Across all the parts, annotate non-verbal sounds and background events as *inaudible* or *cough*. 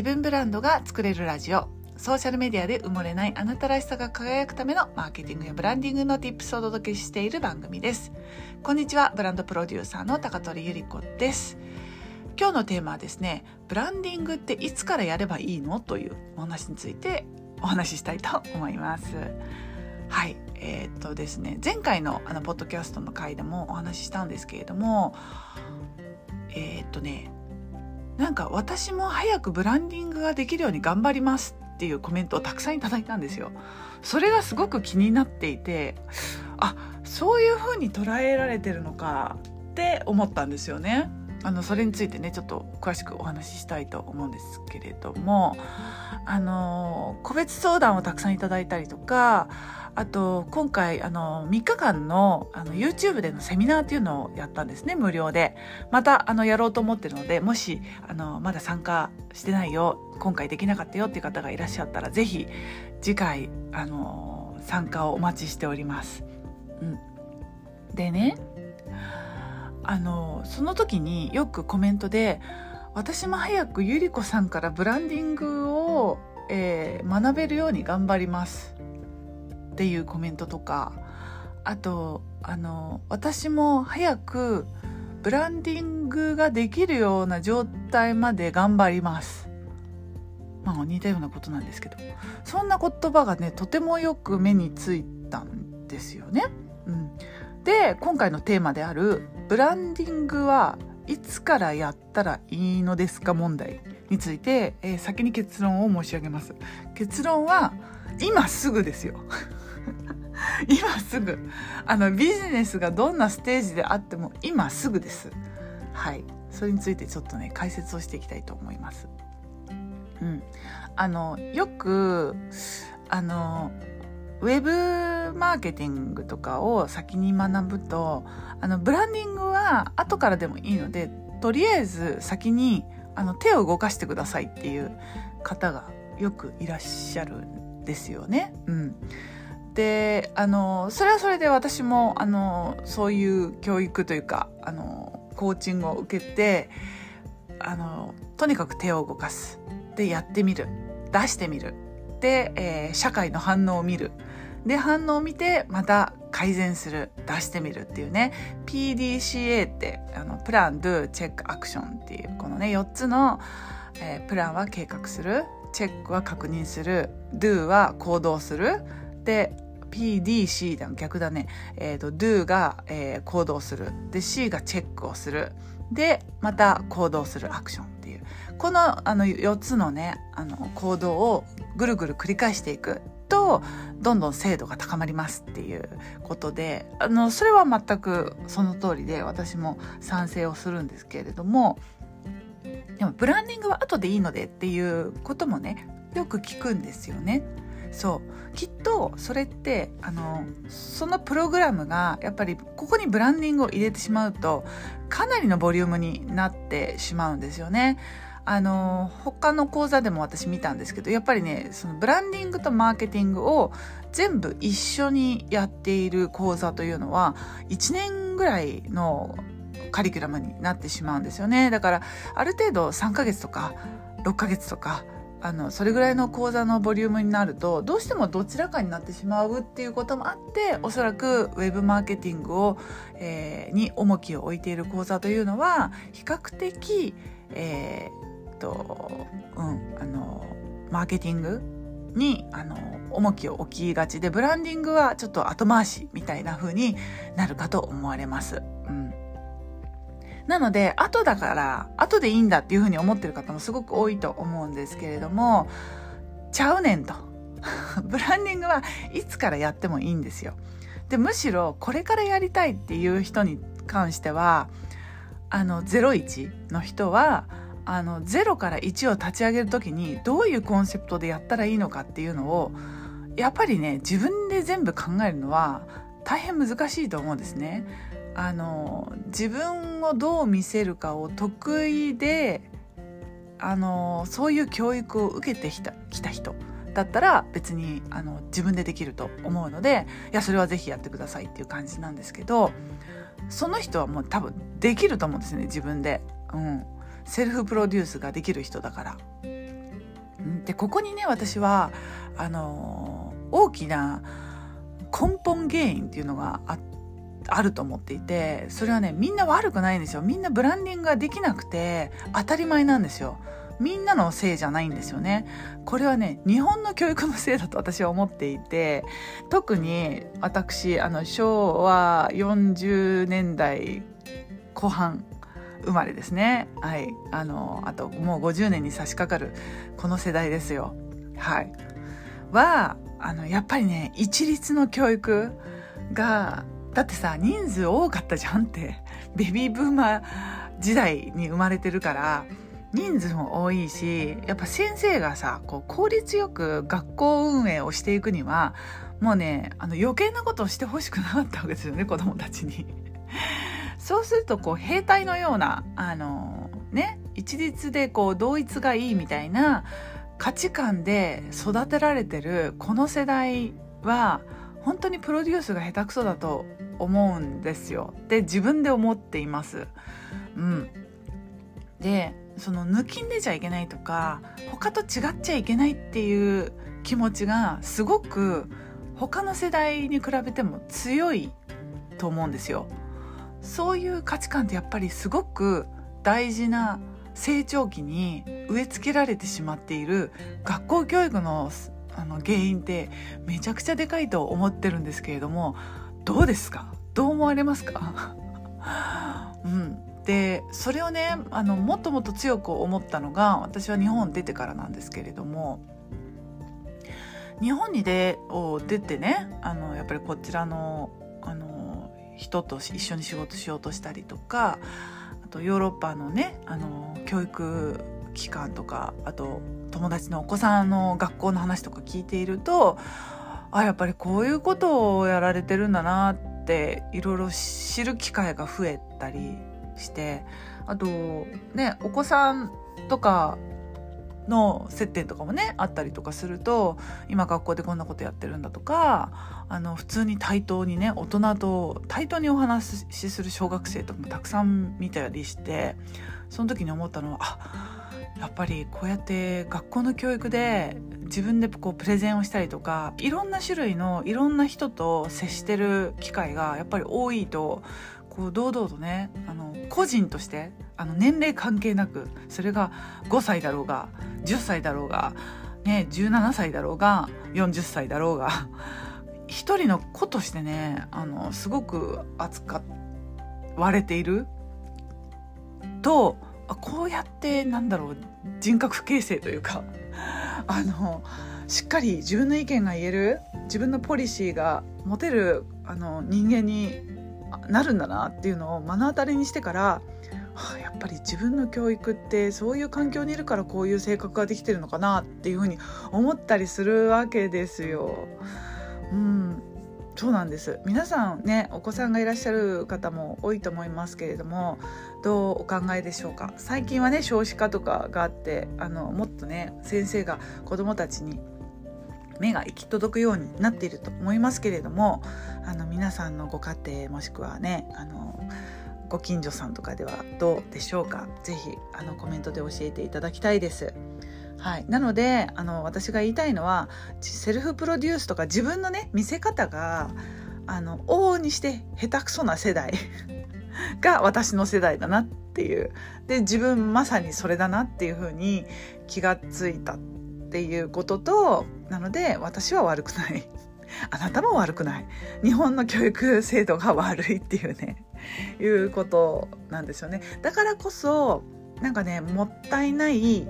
自分ブランドが作れるラジオ。ソーシャルメディアで埋もれないあなたらしさが輝くためのマーケティングやブランディングの tips をお届けしている番組です。こんにちは。ブランドプロデューサーの高取ゆり子です。今日のテーマはですねブランディングっていつからやればいいの？というお話についてお話ししたいと思います。はい。えー、っとですね前回のあのポッドキャストの回でもお話ししたんですけれどもえー、っとねなんか私も早くブランディングができるように頑張りますっていうコメントをたくさんいただいたんですよ。それがすごく気になっていてあそういうふうに捉えられてるのかって思ったんですよね。あのそれについてねちょっと詳しくお話ししたいと思うんですけれどもあの個別相談をたくさんいただいたりとかあと今回あの3日間のあの YouTube でのセミナーっていうのをやったんですね無料でまたあのやろうと思ってるのでもしあのまだ参加してないよ今回できなかったよっていう方がいらっしゃったら是非次回あの参加をお待ちしております。うん、でねあのその時によくコメントで「私も早くゆり子さんからブランディングを、えー、学べるように頑張ります」っていうコメントとかあとあの私も早くブランディングができるような状態まで頑張ります。まあ似たようなことなんですけどそんな言葉がねとてもよく目についたんですよね。うん、で今回のテーマである「ブランディングはいつからやったらいいのですか?」問題について、えー、先に結論を申し上げます。結論は今すぐですよ。*laughs* 今すぐあのビジネスがどんなステージであっても今すぐですはいそれについてちょっとね解説をしていきたいと思いますうんあのよくあのウェブマーケティングとかを先に学ぶとあのブランディングは後からでもいいのでとりあえず先にあの手を動かしてくださいっていう方がよくいらっしゃるんですよね。うん、であのそれはそれで私もあのそういう教育というかあのコーチングを受けてあのとにかく手を動かす。でやってみる。出してみる。で、えー、社会の反応を見る。で反応を見てまた改善する出してみるっていうね。PDCA ってあのプラン、ドゥ、チェック、アクションっていうこのね4つの、えー、プランは計画する。チェックは確認する。Do は行動する。で PDC だ逆だね、えーと、Do が、えー、行動する。で C がチェックをする。でまた行動する。アクションっていう。このあの4つのねあの行動をぐるぐる繰り返していく。とどんどん精度が高まりますっていうことであのそれは全くその通りで私も賛成をするんですけれどもでもブランディングは後でいいのでっていうこともねよく聞くんですよね。そうきっとそれってあのそのプログラムがやっぱりここにブランディングを入れてしまうとかなりのボリュームになってしまうんですよね。あの他の講座でも私見たんですけどやっぱりねそのブランディングとマーケティングを全部一緒にやっている講座というのは1年ぐらいのカリキュラムになってしまうんですよね。だからある程度3ヶ月とか6ヶ月とかあのそれぐらいの講座のボリュームになるとどうしてもどちらかになってしまうっていうこともあっておそらくウェブマーケティングを、えー、に重きを置いている講座というのは比較的、えー、とうんあのマーケティングにあの重きを置きがちでブランディングはちょっと後回しみたいな風になるかと思われます。うんなので、後だから、後でいいんだっていうふうに思ってる方もすごく多いと思うんですけれども、ちゃうねんと。*laughs* ブランディングはいつからやってもいいんですよ。で、むしろこれからやりたいっていう人に関しては、あの、01の人は、あの、0から1を立ち上げる時にどういうコンセプトでやったらいいのかっていうのを、やっぱりね、自分で全部考えるのは大変難しいと思うんですね。あの自分をどう見せるかを得意であのそういう教育を受けてきたきた人だったら別にあの自分でできると思うのでいやそれは是非やってくださいっていう感じなんですけどその人はもう多分できると思うんですね自分で、うん、セルフプロデュースができる人だから。でここにね私はあの大きな根本原因っていうのがああると思っていてそれはねみんな悪くないんですよ。みんなブランディングができなくて当たり前なんですよ。みんなのせいじゃないんですよね。これはね日本の教育のせいだと私は思っていて特に私あの昭和40年代後半生まれですね。はい。あのあともう50年に差し掛かるこの世代ですよ。はい。はあのやっぱりね一律の教育がだってさ人数多かったじゃんって。ベビーブーマー時代に生まれてるから人数も多いしやっぱ先生がさこう効率よく学校運営をしていくにはもうねあの余計なことをしてほしくなかったわけですよね子供たちに。そうするとこう兵隊のようなあのね一律でこう同一がいいみたいな価値観で育てられてるこの世代は本当にプロデュースが下手くそだと思うんですよ。で自分で思っています。うん、でその抜きんでちゃいけないとか他と違っちゃいけないっていう気持ちがすごく他の世代に比べても強いと思うんですよ。そういう価値観ってやっぱりすごく大事な成長期に植え付けられてしまっている学校教育のあの原因ってめちゃくちゃでかいと思ってるんですけれどもどうですか？どう思われますか？うん、でそれをねあのもっともっと強く思ったのが私は日本出てからなんですけれども日本にでを出てねあのやっぱりこちらの人と一緒に仕事しようとしたりとかあとヨーロッパのねあの教育機関とかあと友達のお子さんの学校の話とか聞いているとあやっぱりこういうことをやられてるんだなっていろいろ知る機会が増えたりしてあとねお子さんとかの接点とかもねあったりとかすると今学校でこんなことやってるんだとかあの普通に対等にね大人と対等にお話しする小学生とかもたくさん見たりしてその時に思ったのはあやっぱりこうやって学校の教育で自分でこうプレゼンをしたりとかいろんな種類のいろんな人と接してる機会がやっぱり多いとこう堂々とねあの個人としてあの年齢関係なくそれが5歳だろうが10歳だろうが、ね、17歳だろうが40歳だろうが一人の子としてねあのすごく扱われている。とこうやってなんだろう人格形成というかあのしっかり自分の意見が言える自分のポリシーが持てるあの人間になるんだなっていうのを目の当たりにしてから、はあ、やっぱり自分の教育ってそういう環境にいるからこういう性格ができてるのかなっていうふうに思ったりするわけですよ。うん。そうなんです。皆さんねお子さんがいらっしゃる方も多いと思いますけれどもどうお考えでしょうか？最近はね少子化とかがあってあのもっとね先生が子どもたちに目が行き届くようになっていると思いますけれどもあの皆さんのご家庭もしくはねあのご近所さんとかではどうでしょうか？是非コメントで教えていただきたいです。はい、なのであの私が言いたいのはセルフプロデュースとか自分のね見せ方があの往々にして下手くそな世代 *laughs* が私の世代だなっていう。で自分まさにそれだなっていうふうに気がついたっていうこととなので私は悪くない。*laughs* あなたも悪くない。日本の教育制度が悪いっていうね。いうことなんですよね。だからこそなんかねもったいない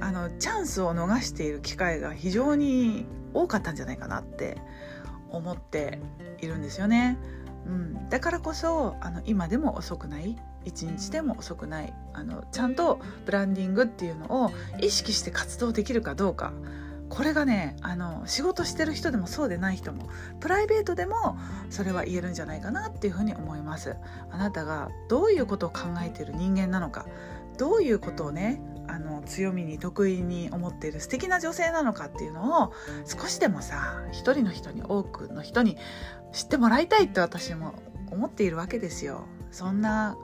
あのチャンスを逃している機会が非常に多かったんじゃないかなって思っているんですよね。うん、だからこそあの今でも遅くない一日でも遅くないあのちゃんとブランディングっていうのを意識して活動できるかどうかこれがねあの仕事してる人でもそうでない人もプライベートでもそれは言えるんじゃないかなっていうふうに思いますあなたがどういうことを考えている人間なのかどういうことをねあの強みに得意に思っている素敵な女性なのかっていうのを少しでもさ一人の人に多くの人に知ってもらいたいって私も思っているわけですよ。そんな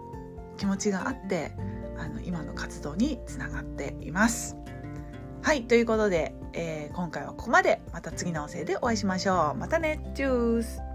気持ちがあってあの今の活動につながっています。はいということで、えー今回はここまで。また次の音声でお会いしましょう。またね。チュース。